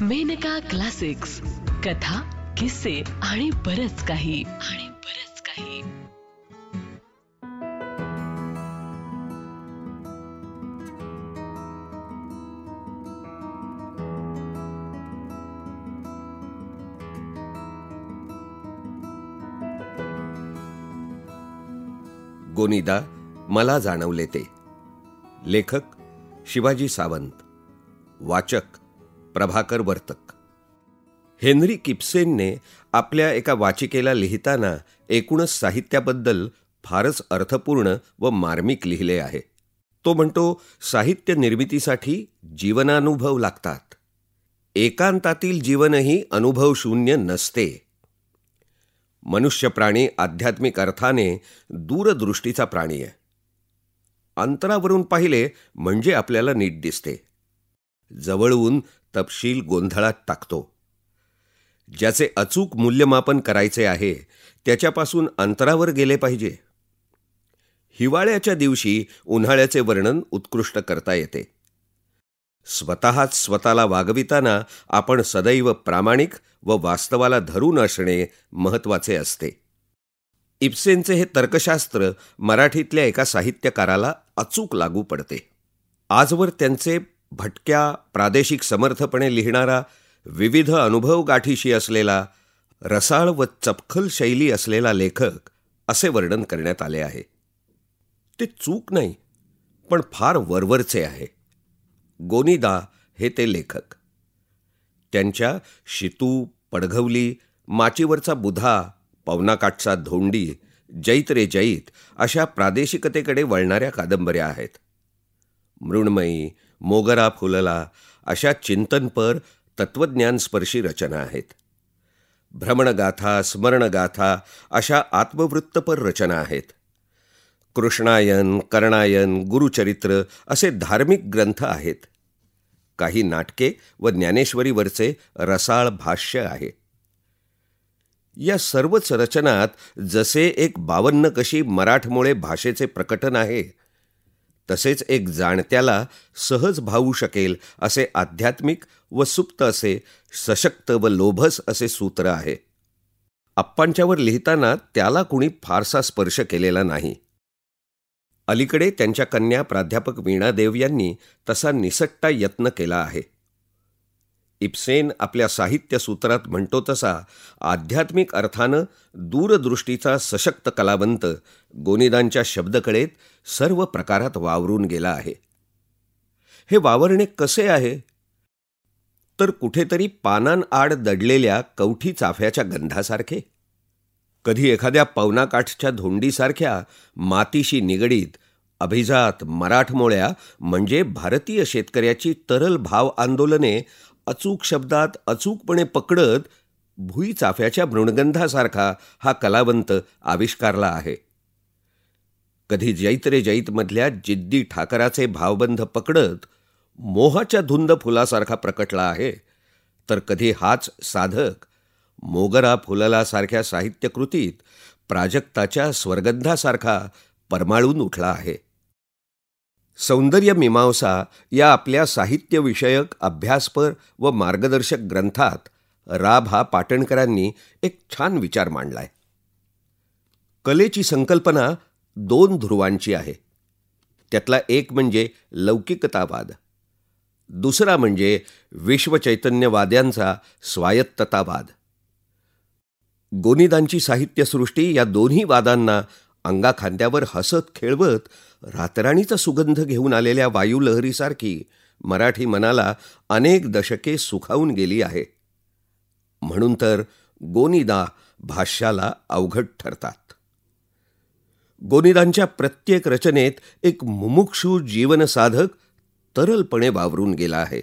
Maneka classics. कथा किस्से आणि बरच काही. आणि बरच काही. गोनिदा मला जाणवले ते. लेखक शिवाजी सावंत. वाचक प्रभाकर वर्तक. हेनरी किप्सेनने आपल्या एका वाचिकेला लिहिताना एकूणच साहित्याबद्दल फारच अर्थपूर्ण व मार्मिक लिहिले आहे. तो म्हणतो साहित्य निर्मितीसाठी जीवनानुभव लागतात. एकांतातील जीवनही अनुभवशून्य नसते. मनुष्य प्राणी आध्यात्मिक अर्थाने दूरदृष्टीचा प्राणी आहे. अंतरावरून पाहिले म्हणजे आपल्याला नीट दिसते. जवळून तपशील गोंधळात टाकतो. ज्याचे अचूक मूल्यमापन करायचे आहे त्याच्यापासून अंतरावर गेले पाहिजे. हिवाळ्याच्या दिवशी उन्हाळ्याचे वर्णन उत्कृष्ट करता येते. स्वतःच स्वतःला वागविताना आपण सदैव प्रामाणिक व वास्तवाला धरून असणे महत्त्वाचे असते. इप्सेनचे हे तर्कशास्त्र मराठीतल्या एका साहित्यकाराला अचूक लागू पडते. आजवर त्यांचे भटक्या प्रादेशिक समर्थपणे लिहिणारा विविध अनुभव गाठीशी असलेला रसाळ व चपखल शैली असलेला लेखक असे वर्णन करण्यात आले आहे. ते चूक नाही पण फार वरवरचे आहे. गोनीदा हे ते लेखक. त्यांच्या शितू पडघवली माचीवरचा बुधा पवनाकाठचा धोंडी जैत रे जैत अशा प्रादेशिकतेकडे वळणाऱ्या कादंबऱ्या आहेत. मृण्मयी मोगरा फुलला अशा चिंतनपर तत्वज्ञानस्पर्शी रचना आहेत. भ्रमणगाथा स्मरणगाथा अशा आत्मवृत्तपर रचना आहेत. कृष्णायन कर्णायन गुरुचरित्र असे धार्मिक ग्रंथ आहेत. काही नाटके व ज्ञानेश्वरीवरचे रसाळ भाष्य आहे. या सर्वच रचनात जसे एक बावन्न कशी मराठमोळे भाषेचे प्रकटन आहे तसेच एक जाणत्याला सहज भावू शकेल असे आध्यात्मिक व सुप्त असे सशक्त व लोभस असे सूत्र आहे. अप्पांच्यावर लिहिताना त्याला कुणी फारसा स्पर्श केलेला नाही. अलीकडे त्यांच्या कन्या प्राध्यापक वीणादेव यांनी तसा निसट्टा यत्न केला आहे. इप्सेन आपल्या साहित्य सूत्रात म्हणतो तसा आध्यात्मिक अर्थानं दूरदृष्टीचा सशक्त कलावंत गोनिदांच्या शब्दकडेत सर्व प्रकारात वावरून गेला आहे. हे वावरणे कसे आहे? तर कुठेतरी पानांआड दडलेल्या कवठी चाफ्याच्या गंधासारखे. कधी एखाद्या पवनाकाठच्या धोंडीसारख्या मातीशी निगडीत अभिजात मराठमोळ्या म्हणजे भारतीय शेतकऱ्याची तरल भाव आंदोलने अचूक शब्दात अचूकपणे पकडत भुई चाफ्याच्या मृणगंधासारखा हा कलावंत आविष्कारला आहे. कधी जैत्रे जैतमधल्या जिद्दी ठाकराचे भावबंध पकडत मोहाच्या धुंद फुलासारखा प्रकटला आहे तर कधी हाच साधक मोगरा फुललासारख्या साहित्यकृतीत प्राजक्ताच्या स्वर्गंधासारखा परमाळून उठला आहे. सौंदर्य मीमांसा या आपल्या साहित्यविषयक अभ्यासपर व मार्गदर्शक ग्रंथात राब हा पाटणकरांनी एक छान विचार मांडलाय. कलेची संकल्पना दोन ध्रुवांची आहे. त्यातला एक म्हणजे लौकिकतावाद. दुसरा म्हणजे विश्वचैतन्यवाद्यांचा स्वायत्ततावाद. गोनिदांची साहित्यसृष्टी या दोन्ही वादांना अंगाखांद्यावर हसत खेळवत रातराणीचा सुगंध घेऊन आलेल्या वायुलहरीसारखी मराठी मनाला अनेक दशके सुखावून गेली आहे. म्हणून तर गोनिदा भाष्याला अवघड ठरतात. गोनिदांच्या प्रत्येक रचनेत एक मुमुक्षू जीवनसाधक तरलपणे वावरून गेला आहे.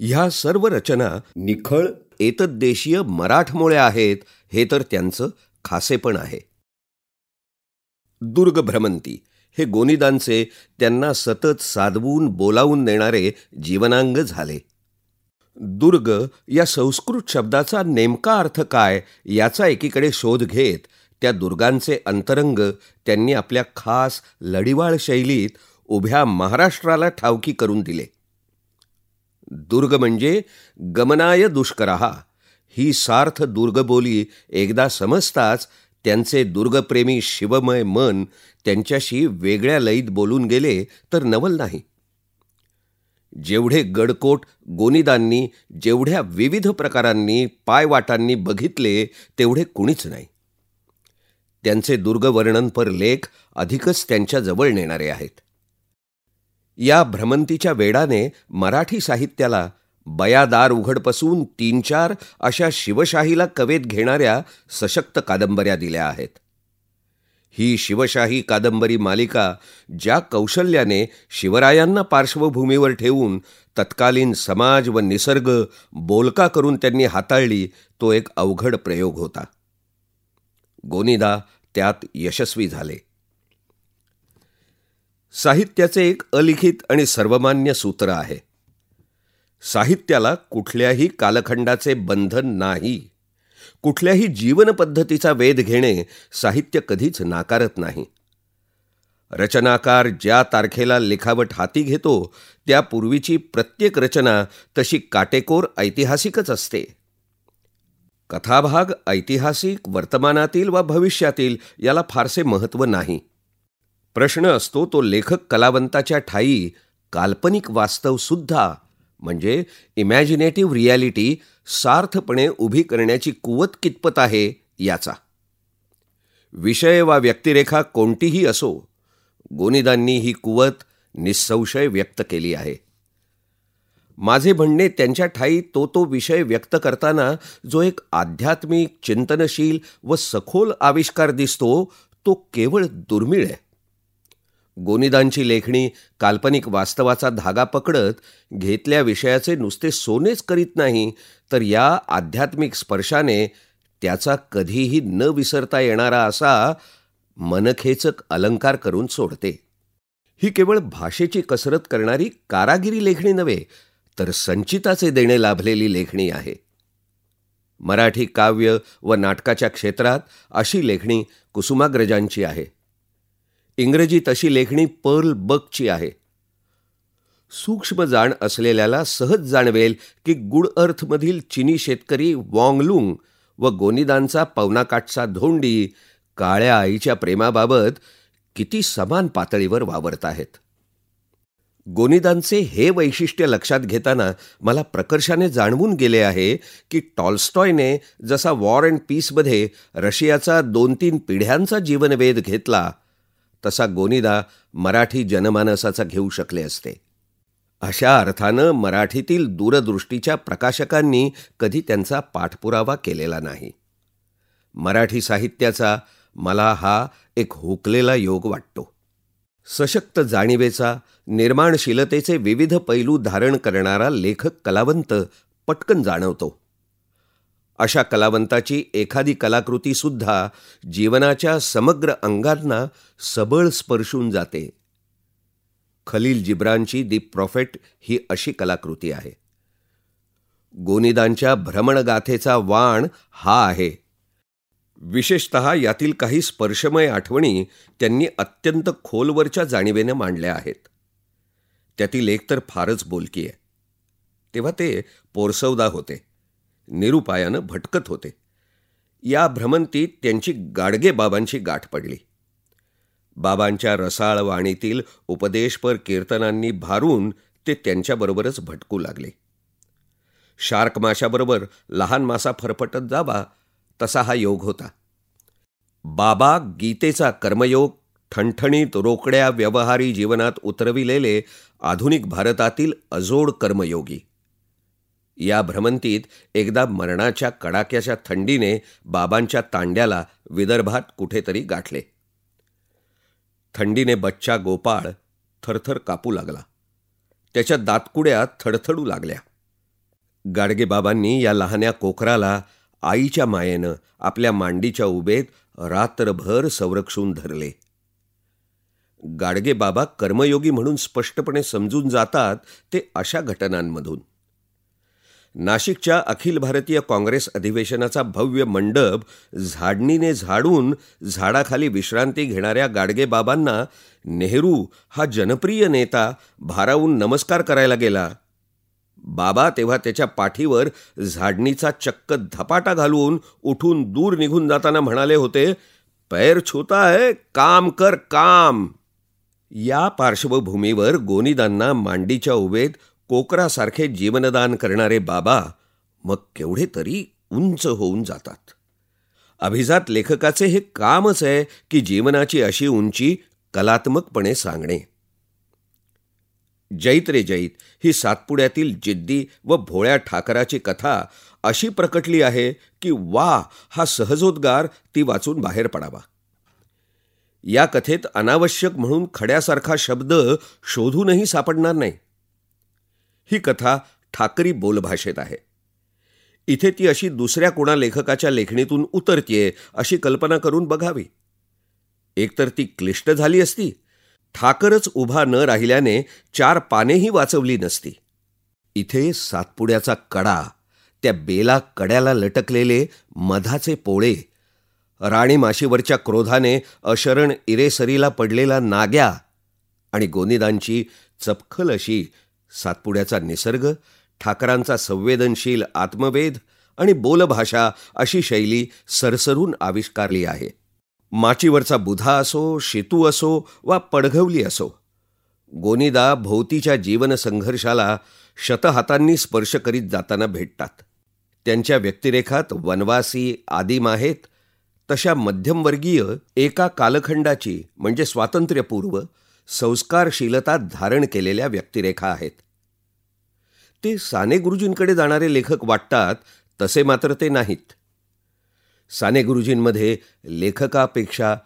ह्या सर्व रचना निखळ एतद्देशीय मराठमोळ्या आहेत हे तर त्यांचं खासेपण आहे. दुर्ग भ्रमंती हे गोनिदांचे त्यांना सतत साधवून बोलावून देणारे जीवनांग झाले. दुर्ग या संस्कृत शब्दाचा नेमका अर्थ काय याचा एकीकडे शोध घेत त्या दुर्गांचे अंतरंग त्यांनी आपल्या खास लढिवाळ शैलीत उभ्या महाराष्ट्राला ठावकी करून दिले. दुर्ग म्हणजे गमनाय दुष्करहा ही सार्थ दुर्गबोली एकदा समजताच त्यांचे दुर्गप्रेमी शिवमय मन त्यांच्याशी वेगळ्या लईत बोलून गेले तर नवल नाही. जेवढे गडकोट गोनिदांनी जेवढ्या विविध प्रकारांनी पायवाटांनी बघितले तेवढे कुणीच नाही. त्यांचे दुर्गवर्णनपर लेख अधिकच त्यांच्या जवळ नेणारे आहेत. या भ्रमंतीच्या वेडाने मराठी साहित्याला बयादार उघडपासून तीन चार अशा शिवशाहीला कवेत घेणाऱ्या सशक्त कादंबऱ्या दिल्या आहेत. ही शिवशाही कादंबरी मालिका ज्या कौशल्याने शिवरायांना पार्श्वभूमीवर ठेवून तत्कालीन समाज व निसर्ग बोलका करून त्यांनी हाताळली तो एक अवघड प्रयोग होता. गोनिदा त्यात यशस्वी झाले. साहित्याचे एक अलिखित आणि सर्वमान्य सूत्र आहे. साहित्याला कुठल्याही कालखंडाचे बंधन नाही. कुठल्याही जीवनपद्धतीचा वेध घेणे साहित्य कधीच नाकारत नाही. रचनाकार ज्या तारखेला लिखावट हाती घेतो त्यापूर्वीची प्रत्येक रचना तशी काटेकोर ऐतिहासिकच असते. कथाभाग ऐतिहासिक वर्तमानातील वा भविष्यातील याला फारसे महत्त्व नाही. प्रश्न असतो तो लेखक कलावंताच्या ठाई काल्पनिक वास्तवसुद्धा म्हणजे इमॅजिनेटिव्ह रियालिटी सार्थपणे उभी करण्याची कुवत कितपत आहे याचा. विषय वा व्यक्तिरेखा कोणतीही असो गोनिदांनी ही कुवत निःसंशय व्यक्त केली आहे. माझे म्हणणे त्यांच्या ठाई तो तो विषय व्यक्त करताना जो एक आध्यात्मिक चिंतनशील व सखोल आविष्कार दिसतो तो केवळ दुर्मिळ आहे. गोनिदांची लेखणी काल्पनिक वास्तवाचा धागा पकडत घेतल्या विषयाचे नुसते सोनेच करीत नाही तर या आध्यात्मिक स्पर्शाने त्याचा कधीही न विसरता येणारा असा मनखेचक अलंकार करून सोडते. ही केवळ भाषेची कसरत करणारी कारागिरी लेखणी नव्हे तर संचिताचे देणे लाभलेली लेखणी आहे. मराठी काव्य व नाटकाच्या क्षेत्रात अशी लेखणी कुसुमाग्रजांची आहे. इंग्रजी तशी लेखणी पर्ल बकची आहे. सूक्ष्म जाण असलेल्याला सहज जाणवेल की गुड अर्थमधील चिनी शेतकरी वॉंगलुंग व गोनिदांचा पवनाकाठचा धोंडी काळ्या आईच्या प्रेमाबाबत किती समान पातळीवर वावरत आहेत. गोनिदांचे हे वैशिष्ट्य लक्षात घेताना मला प्रकर्षाने जाणवून गेले आहे की टॉल्स्टॉयने जसा वॉर अँड पीसमध्ये रशियाचा दोन तीन पिढ्यांचा जीवनवेध घेतला तसा गोनिदा मराठी जनमानसाचा घेऊ शकले असते. अशा अर्थानं मराठीतील दूरदृष्टीच्या प्रकाशकांनी कधी त्यांचा पाठपुरावा केलेला नाही. मराठी साहित्याचा मला हा एक हुकलेला योग वाटतो. सशक्त जाणीवेचा निर्माणशीलतेचे विविध पैलू धारण करणारा लेखक कलावंत पटकन जाणवतो. अशा कलावंताची एखादी कलाकृतीसुद्धा जीवनाच्या समग्र अंगांना सबळ स्पर्शून जाते. खलील जिब्रांची दी प्रॉफेट ही अशी कलाकृती आहे. गोनिदांच्या भ्रमणगाथेचा वाण हा आहे. विशेषत यातील काही स्पर्शमय आठवणी त्यांनी अत्यंत खोलवरच्या जाणीवेने मांडल्या आहेत. त्यातील एक तर फारच बोलकी आहे. तेव्हा ते पोरसवदा होते. निरुपायानं भटकत होते. या भ्रमंतीत त्यांची गाडगे बाबांची गाठ पडली. बाबांच्या रसाळ वाणीतील उपदेशपर कीर्तनांनी भारून ते त्यांच्याबरोबरच भटकू लागले. शार्क माशाबरोबर लहान मासा फरफटत जावा तसा हा योग होता. बाबा गीतेचा कर्मयोग ठणठणीत रोकड्या व्यवहारी जीवनात उतरविलेले आधुनिक भारतातील अजोड कर्मयोगी. या भ्रमंतीत एकदा मरणाच्या कडाक्याच्या थंडीने बाबांच्या तांड्याला विदर्भात कुठेतरी गाठले. थंडीने बच्चा गोपाळ थरथर कापू लागला. त्याच्या दातकुड्या थडथडू लागल्या. गाडगेबाबांनी या लहान्या कोकराला आईच्या मायेनं आपल्या मांडीच्या उभेत रात्रभर संरक्षून धरले. गाडगेबाबा कर्मयोगी म्हणून स्पष्टपणे समजून जातात ते अशा घटनांमधून. नाशिकच्या अखिल भारतीय काँग्रेस अधिवेशनाचा भव्य मंडप झाडणीने झाडून झाडाखाली विश्रांती घेणाऱ्या गाडगेबाबांना नेहरू हा जनप्रिय नेता भारावून नमस्कार करायला गेला. बाबा तेव्हा त्याच्या पाठीवर झाडणीचा चक्क धपाटा घालून उठून दूर निघून जाताना म्हणाले होते पैर छुता है काम कर काम. या पार्श्वभूमीवर गोनीदांना मांडीच्या उभेत कोकरासारखे जीवनदान करणारे बाबा मग केवढे तरी उंच होऊन जातात. अभिजात लेखकाचे हे कामच आहे की जीवनाची अशी उंची कलात्मकपणे सांगणे. जैत रे जैत ही सातपुड्यातील जिद्दी व भोळ्या ठाकराची कथा अशी प्रकटली आहे की वा हा सहजोद्गार ती वाचून बाहेर पडावा. या कथेत अनावश्यक म्हणून खड्यासारखा शब्द शोधूनही सापडणार नाही. ही कथा ठाकरी बोलभाषेत आहे. इथे ती अशी दुसऱ्या कोणा लेखकाच्या लेखणीतून उतरतीये अशी कल्पना करून बघावी. एकतर ती क्लिष्ट झाली असती ठाकरच उभा न राहिल्याने चार पानेही वाचवली नसती. इथे सातपुड्याचा कडा त्या बेला कड्याला लटकलेले मधाचे पोळे राणी माशीवरच्या क्रोधाने अशरण इरेसरीला पडलेला नाग्या आणि गोनिदांची चपखल अशी सातपुड्याचा निसर्ग ठाकरांचा संवेदनशील आत्मवेद आणि बोलभाषा अशी शैली सरसरून आविष्कारली आहे. माचीवरचा बुधा असो शेतू असो वा पडघवली असो गोनिदा भोवतीच्या जीवनसंघर्षाला शतहातांनी स्पर्श करीत जाताना भेटतात. त्यांच्या व्यक्तिरेखात वनवासी आदिम आहेत तशा मध्यमवर्गीय एका कालखंडाची म्हणजे स्वातंत्र्यपूर्व संस्कारशीलता धारण केलेल्या व्यक्तिरेखा आहेत. ते साने गुरुजींकडे जाणारे लेखक वाटतात तसे मात्र ते नाहीत. साने गुरुजींमध्ये लेखकापेक्षा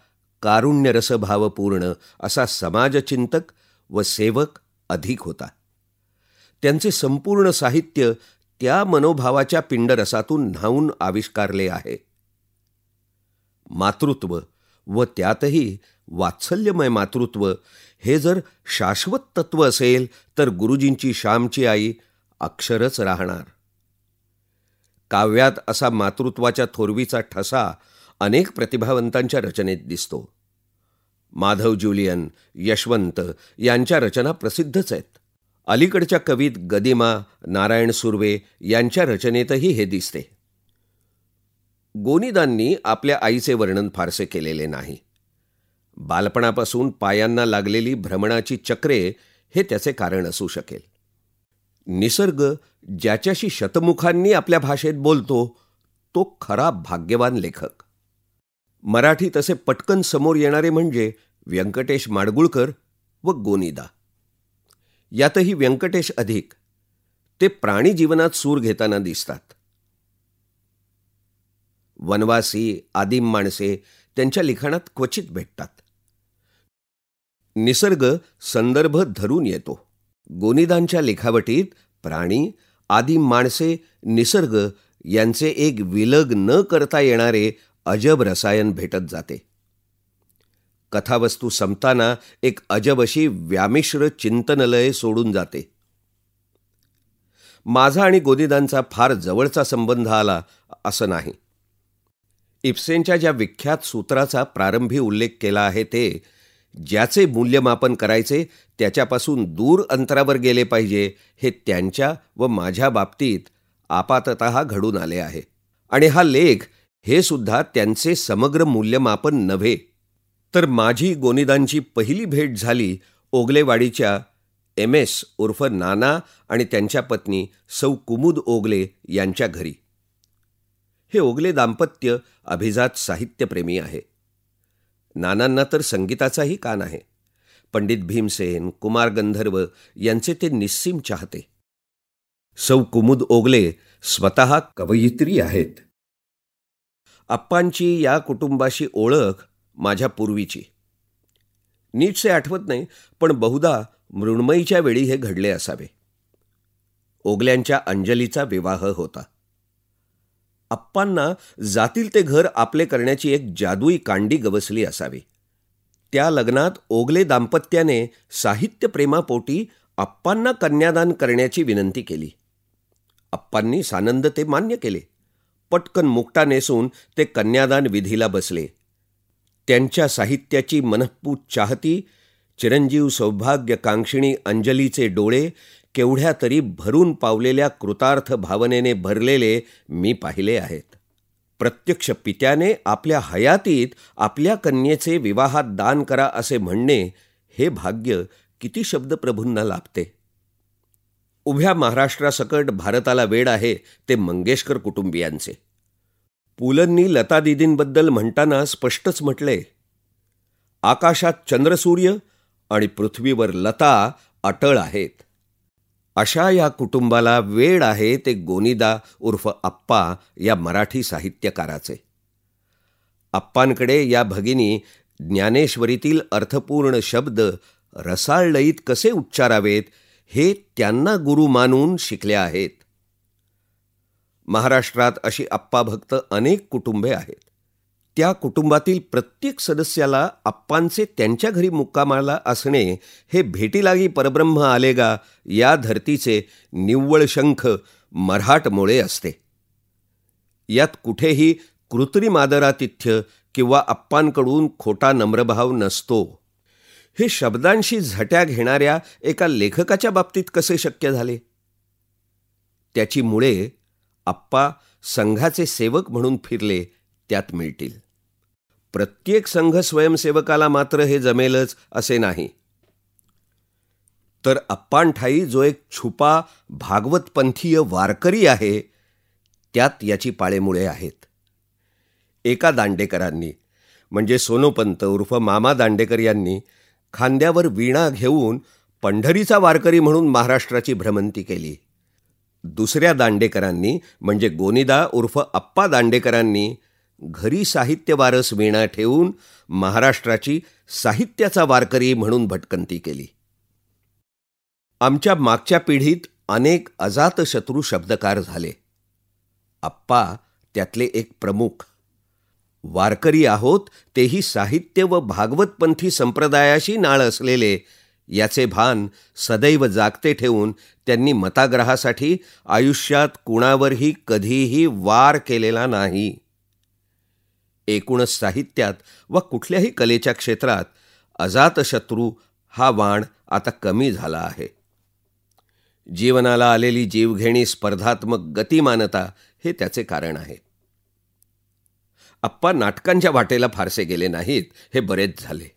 कारुण्यरसभावपूर्ण असा समाजचिंतक व सेवक अधिक होता. त्यांचे संपूर्ण साहित्य त्या मनोभावाच्या पिंडरसातून न्हावून आविष्कारले आहे. मातृत्व व त्यातही वात्सल्यमय मातृत्व हे जर शाश्वत तत्व असेल तर गुरुजींची श्यामची आई अक्षरच राहणार. काव्यात असा मातृत्वाच्या थोरवीचा ठसा अनेक प्रतिभावंतांच्या रचनेत दिसतो. माधव ज्युलियन यशवंत यांच्या रचना प्रसिद्धच आहेत. अलीकडच्या कवीत गदिमा नारायण सुर्वे यांच्या रचनेतही हे दिसते. गोनीदांनी आपल्या आईचे वर्णन फारसे केलेले नाही. बालपणापासून पायांना लागलेली भ्रमणाची चक्रे हे त्याचे कारण असू शकेल. निसर्ग ज्याच्याशी शतमुखांनी आपल्या भाषेत बोलतो तो खरा भाग्यवान लेखक. मराठी तसे पटकन समोर येणारे म्हणजे व्यंकटेश माडगुळकर व गोनिदा. यातही व्यंकटेश अधिक. ते प्राणी जीवनात सूर घेताना दिसतात. वनवासी आदिम माणसे त्यांच्या लिखाणात क्वचित भेटतात. निसर्ग संदर्भ धरून येतो. गोनिदांच्या लिखावटीत प्राणी आदी माणसे निसर्ग यांचे एक विलग न करता येणारे अजब रसायन भेटत जाते. कथावस्तू संपताना एक अजब अशी व्यामिश्र चिंतनलय सोडून जाते. माझा आणि गोदिदांचा फार जवळचा संबंध आला असं नाही. इप्सेनच्या ज्या विख्यात सूत्राचा प्रारंभी उल्लेख केला आहे ते ज्याचे मूल्यमापन करायचे त्याच्यापासून दूर अंतरावर गेले पाहिजे हे त्यांच्या व माझ्या बाबतीत आपातत घडून आले आहे. आणि हा लेख हे सुद्धा त्यांचे समग्र मूल्यमापन नव्हे. तर माझी गोनिदांची पहिली भेट झाली ओगलेवाडीच्या एम एस उर्फ नाना आणि त्यांच्या पत्नी सौ कुमुद ओगले यांच्या घरी. हे ओगले दाम्पत्य अभिजात साहित्यप्रेमी आहे. नानांना तर संगीताचाही कान आहे. पंडित भीमसेन कुमार गंधर्व यांचे ते निस्सीम चाहते. सौ कुमुद ओगले स्वतः कवयित्री आहेत. अप्पांची या कुटुंबाशी ओळख माझ्या पूर्वीची. नीटसे आठवत नाही पण बहुधा मृण्मयीच्या वेळी हे घडले असावे. ओगल्यांच्या अंजलीचा विवाह होता. अप्पांना जातील ते घर आपले करण्याची एक जादुई कांडी गवसली असावी. त्या लग्नात ओगले दाम्पत्याने साहित्यप्रेमापोटी अप्पांना कन्यादान करण्याची विनंती केली. अप्पांनी सानंद ते मान्य केले. पटकन मुक्टा नेसून ते कन्यादान विधीला बसले. त्यांच्या साहित्याची मनःपूत चाहती चिरंजीव सौभाग्यकांक्षिणी अंजलीचे डोळे केवढ्या तरी भरून पावलेल्या कृतार्थ भावनेने भरलेले मी पाहिले आहेत. प्रत्यक्ष पित्याने आपल्या हयातीत आपल्या कन्येचे विवाहात दान करा असे म्हणणे हे भाग्य किती शब्दप्रभूंना लाभते. उभ्या महाराष्ट्रासकट भारताला वेड आहे ते मंगेशकर कुटुंबियांचे. पुलंनी लता दिदींबद्दल म्हणताना स्पष्टच म्हटले आकाशात चंद्रसूर्य आणि पृथ्वीवर लता अटळ आहेत. अशा या कुटुंबाला वेळ आहे ते गोनिदा उर्फ अप्पा या मराठी साहित्यकाराचे. अप्पांकडे या भगिनी ज्ञानेश्वरीतील अर्थपूर्ण शब्द रसाळ लईत कसे उच्चारावेत हे त्यांना गुरु मानून शिकल्या आहेत. महाराष्ट्रात अशी अप्पा भक्त अनेक कुटुंबे आहेत. त्या कुटुंबातील प्रत्येक सदस्याला अप्पांचे त्यांच्या घरी मुक्कामाला असणे हे भेटीलागी परब्रह्म आलेगा या धर्तीचे निव्वळ शंख मराठमोळे असते. यात कुठेही कृत्रिम आदरातिथ्य किंवा अप्पांकडून खोटा नम्रभाव नसतो. हे शब्दांशी झट्या घेणाऱ्या एका लेखकाच्या बाबतीत कसे शक्य झाले? त्याची मुळे आप्पा संघाचे सेवक म्हणून फिरले त्यात मिळतील. प्रत्येक संघ स्वयंसेवकाला मात्र हे जमेलच असे नाही. तर अप्पांठाई जो एक छुपा भागवतपंथीय वारकरी आहे त्यात याची पाळेमुळे आहेत. एका दांडेकरांनी म्हणजे सोनोपंत उर्फ मामा दांडेकर यांनी खांद्यावर वीणा घेऊन पंढरीचा वारकरी म्हणून महाराष्ट्राची भ्रमंती केली. दुसऱ्या दांडेकरांनी म्हणजे गोनिदा उर्फ अप्पा दांडेकरांनी घरी साहित्य वारस वीणा ठेवून महाराष्ट्राची साहित्याचा वारकरी म्हणून भटकंती केली. आमच्या मागच्या पिढीत अनेक अजातशत्रू शब्दकार झाले. अप्पा त्यातले एक प्रमुख. वारकरी आहोत तेही साहित्य व भागवतपंथी संप्रदायाशी नाळ असलेले याचे भान सदैव जागते ठेवून त्यांनी मताग्रहासाठी आयुष्यात कुणावरही कधीही वार केलेला नाही. एकूणच साहित्यात व कुठल्याही कलेच्या क्षेत्रात अजातशत्रू हा वाण आता कमी झाला आहे. जीवनाला आलेली जीवघेणी स्पर्धात्मक गतिमानता हे त्याचे कारण आहे. आप्पा नाटकांच्या वाटेला फारसे गेले नाहीत हे बरेच झाले.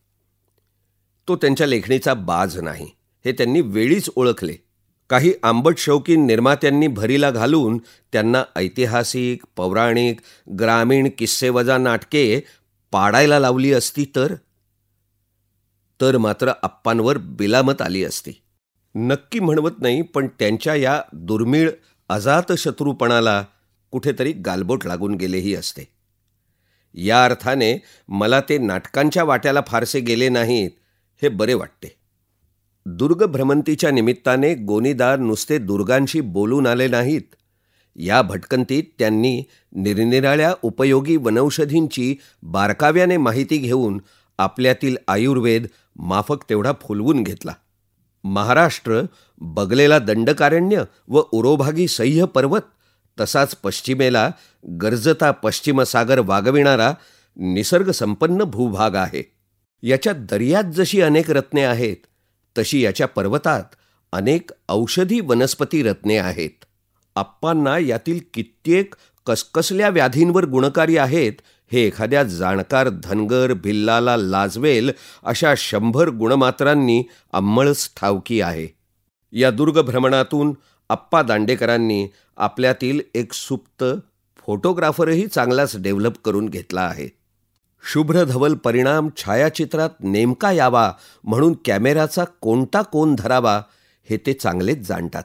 तो त्यांच्या लेखणीचा बाज नाही हे त्यांनी वेळीच ओळखले. काही आंबट शौकीन निर्मात्यांनी भरीला घालून त्यांना ऐतिहासिक पौराणिक ग्रामीण किस्सेवजा नाटके पाडायला लावली असती तर? तर मात्र आप्पांवर बिलामत आली असती. नक्की म्हणवत नाही पण त्यांच्या या दुर्मिळ अजातशत्रूपणाला कुठेतरी गालबोट लागून गेलेही असते. या अर्थाने मला ते नाटकांच्या वाट्याला फारसे गेले नाहीत हे बरे वाटते. दुर्ग भ्रमंतीच्या निमित्ताने गोनीदार नुसते दुर्गांशी बोलून आले नाहीत. या भटकंतीत त्यांनी निरनिराळ्या उपयोगी वनौषधींची बारकाव्याने माहिती घेऊन आपल्यातील आयुर्वेद माफक तेवढा फुलवून घेतला. महाराष्ट्र बगलेला दंडकारण्य व उरोभागी सह्य पर्वत तसाच पश्चिमेला गरजता पश्चिमसागर वागविणारा निसर्गसंपन्न भूभाग आहे. याच्या दर्यात जशी अनेक रत्ने आहेत तशी याच्या पर्वतात अनेक औषधी वनस्पती रत्ने आहेत. आप्पांना यातील कित्येक कसकसल्या व्याधींवर गुणकारी आहेत हे एखाद्या जाणकार धनगर भिल्लाला लाजवेल अशा शंभर गुणमात्रांनी अंमळच ठावकी आहे. या दुर्ग भ्रमणातून आप्पा दांडेकरांनी आपल्यातील एक सुप्त फोटोग्राफरही चांगलाच डेव्हलप करून घेतला आहे. शुभ्र धवल परिणाम छायाचित्रात नेमका यावा म्हणून कॅमेऱ्याचा कोणता कोण धरावा हे ते चांगलेच जाणतात.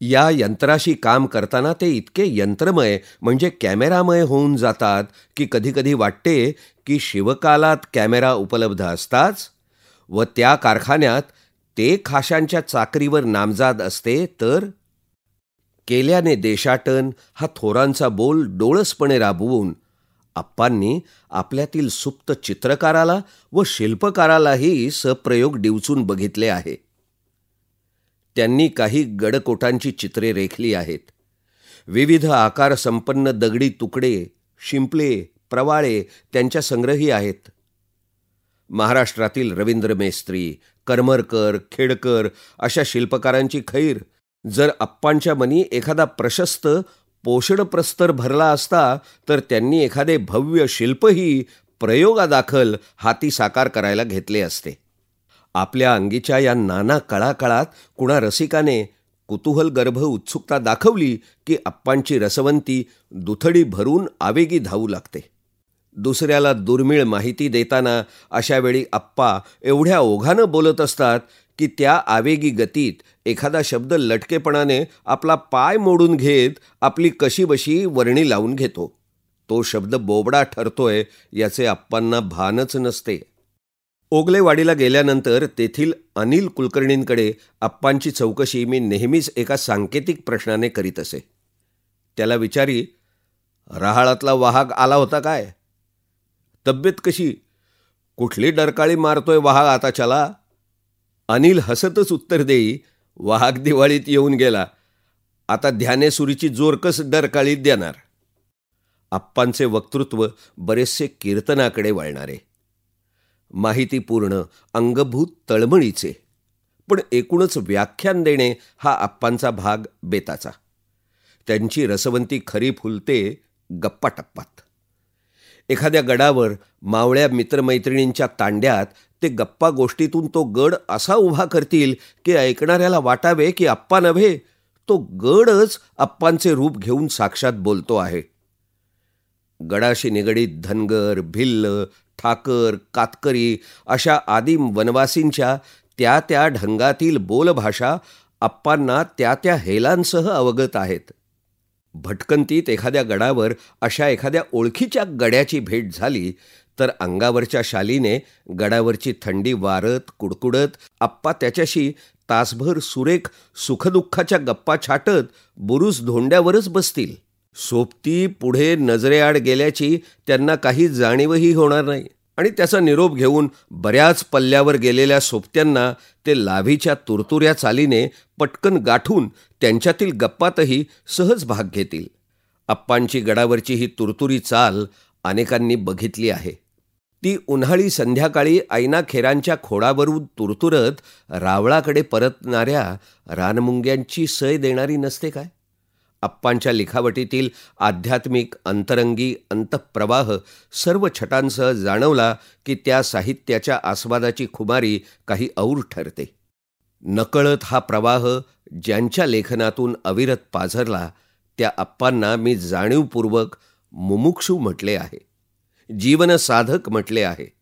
या यंत्राशी काम करताना ते इतके यंत्रमय म्हणजे कॅमेरामय होऊन जातात की कधीकधी वाटते की शिवकालात कॅमेरा उपलब्ध असताच व त्या कारखान्यात ते खाशांच्या चाकरीवर नामजाद असते तर केल्याने देशाटन हा थोरांचा बोल डोळसपणे राबवून आप्पांनी आपल्यातील सुप्त चित्रकाराला व शिल्पकारालाही सप्रयोग डिवचून बघितले आहे. त्यांनी काही गडकोटांची चित्रे रेखली आहेत. विविध आकार संपन्न दगडी तुकडे शिंपले प्रवाळे त्यांच्या संग्रही आहेत. महाराष्ट्रातील रवींद्र मेस्त्री करमरकर खेडकर अशा शिल्पकारांची खैर जर अप्पांच्या मनी एखादा प्रशस्त पोषणप्रस्तर भरला असता तर त्यांनी एखादे भव्य शिल्पही प्रयोगादाखल हाती साकार करायला घेतले असते. आपल्या अंगीच्या या नाना कळाकळात कुणा रसिकाने कुतूहल गर्भ उत्सुकता दाखवली की अप्पांची रसवंती दुथडी भरून आवेगी धावू लागते. दुसऱ्याला दुर्मिळ माहिती देताना अशावेळी अप्पा एवढ्या ओघानं बोलत असतात की त्या आवेगी गतीत एखादा शब्द लटकेपणाने आपला पाय मोडून घेत आपली कशीबशी वर्णी लावून घेतो. तो शब्द बोबडा ठरतोय याचे आप्पांना भानच नसते. ओगलेवाडीला गेल्यानंतर तेथील अनिल कुलकर्णींकडे आप्पांची चौकशी मी नेहमीच एका सांकेतिक प्रश्नाने करीत असे. त्याला विचारी रहाळातला वाहक आला होता काय? तब्येत कशी? कुठली डरकाळी मारतोय वाहक आता चला? अनिल हसतच उत्तर देई वाहक दिवाळीत येऊन गेला. आता ध्यानेसुरीची जोरकस डरकाळीत देणार. आप्पांचे वक्तृत्व बरेचसे कीर्तनाकडे वळणारे. माहितीपूर्ण अंगभूत तळमळीचे. पण एकूणच व्याख्यान देणे हा आप्पांचा भाग बेताचा. त्यांची रसवंती खरी फुलते गप्पाटप्पात. एखाद्या गडावर मावळ्या मित्रमैत्रिणींच्या तांड्यात ते गप्पा गोष्टीतून तो गड असा उभा करतील की ऐकणाऱ्याला वाटावे की आप्पा नव्हे. तो गडच अप्पांचे रूप घेऊन साक्षात बोलतो आहे. गडाशी निगडीत धनगर भिल्ल ठाकर कातकरी अशा आदिम वनवासींच्या त्या त्या ढंगातील बोलभाषा अप्पांना त्या त्या हेलांसह अवगत आहेत. भटकंतीत एखाद्या गडावर अशा एखाद्या ओळखीच्या गड्याची भेट झाली तर अंगावरच्या शालीने गडावरची थंडी वारत कुडकुडत आप्पा त्याच्याशी तासभर सुरेख सुखदुःखाच्या गप्पा छाटत बुरुस धोंड्यावरच बसतील. सोबती पुढे नजरेआड गेल्याची त्यांना काही जाणीवही होणार नाही. आणि त्याचा निरोप घेऊन बऱ्याच पल्ल्यावर गेलेल्या सोबत्यांना ते लाभीच्या तुरतुऱ्या चालीने पटकन गाठून त्यांच्यातील गप्पातही सहज भाग घेतील. अप्पांची गडावरची ही तुरतुरी चाल अनेकांनी बघितली आहे. ती उन्हाळी संध्याकाळी ऐना खेरांच्या खोडावरून तुरतुरत रावळाकडे परतणाऱ्या रानमुंग्यांची सय देणारी नसते काय? अप्पांच्या लिखावटीतील आध्यात्मिक अंतरंगी अंतप्रवाह सर्व छटांसह जाणवला की त्या साहित्याच्या आस्वादाची खुमारी काही और ठरते. नकळत हा प्रवाह ज्यांच्या लेखनातून अविरत पाझरला त्या अप्पांना मी जाणीवपूर्वक मुमुक्षू म्हटले आहे जीवनसाधक म्हटले आहे.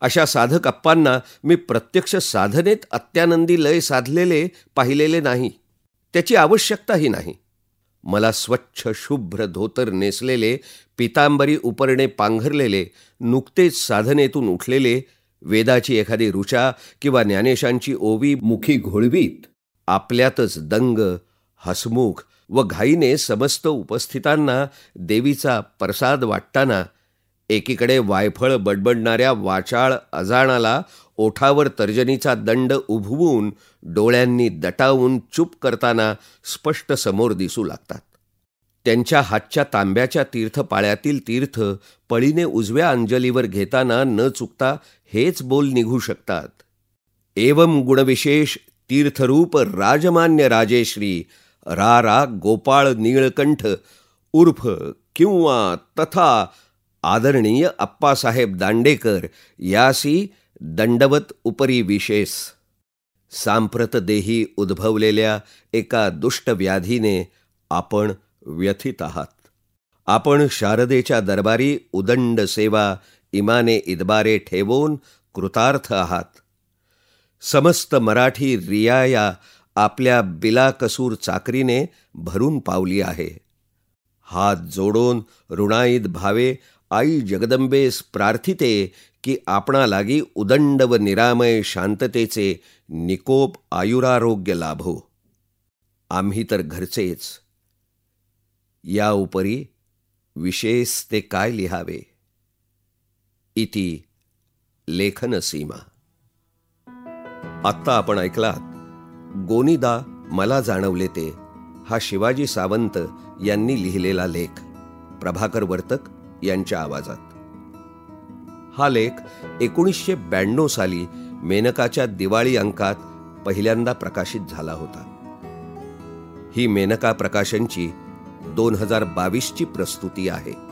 अशा साधक अप्पांना मी प्रत्यक्ष साधनेत अत्यानंदी लय साधलेले पाहिलेले नाही. त्याची आवश्यकताही नाही. मला स्वच्छ शुभ्र धोतर नेसलेले पितांबरी उपरणे पांघरलेले नुकतेच साधनेतून उठलेले वेदाची एखादी रुचा किंवा ज्ञानेशांची ओवी मुखी घोळवीत आपल्यातच दंग हसमुख व घाईने समस्त उपस्थितांना देवीचा प्रसाद वाटताना एकीकडे वायफळ बडबडणाऱ्या वाचाळ अजाणाला ओठावर तर्जनीचा दंड उभवून डोळ्यांनी दटावून चूप करताना स्पष्ट समोर दिसू लागतात. त्यांच्या हातच्या तांब्याच्या तीर्थपाळ्यातील तीर्थ पळीने उजव्या अंजलीवर घेताना न चुकता हेच बोल निघू शकतात. एवम गुणविशेष तीर्थरूप राजमान्य राजेश्री रा रा गोपाळ नीळकंठ उर्फ किंवा तथा आदरणीय अप्पासाहेब दांडेकर यासी दंडवत उपरी विशेष. सांप्रत देही उद्भवलेल्या एका दुष्ट व्याधीने आपण व्यथित आहात. आपण शारदेच्या दरबारी उदंड सेवा इमाने इदबारे ठेवून कृतार्थ आहात. समस्त मराठी रियाया आपल्या बिलाकसूर चाकरीने भरून पावली आहे. हात जोडून ऋणाईत भावे आई जगदंबेस प्रार्थिते की आपणा लागी उदंड व निरामय शांततेचे निकोप आयुरारोग्य लाभो. आम्ही तर घरचेच. या उपरी विशेष ते काय लिहावे? इति लेखन सीमा आत्ता आपण ऐकलात गोनीदा मला जाणवले ते हा शिवाजी सावंत यांनी लिहिलेला लेख प्रभाकर वर्तक यांच्या आवाजात. हा लेख एकोणीसशे ब्याण्णव साली मेनकाच्या दिवाळी अंकात पहिल्यांदा प्रकाशित झाला होता. ही मेनका प्रकाशनची दोन हजार बावीसची प्रस्तुती आहे.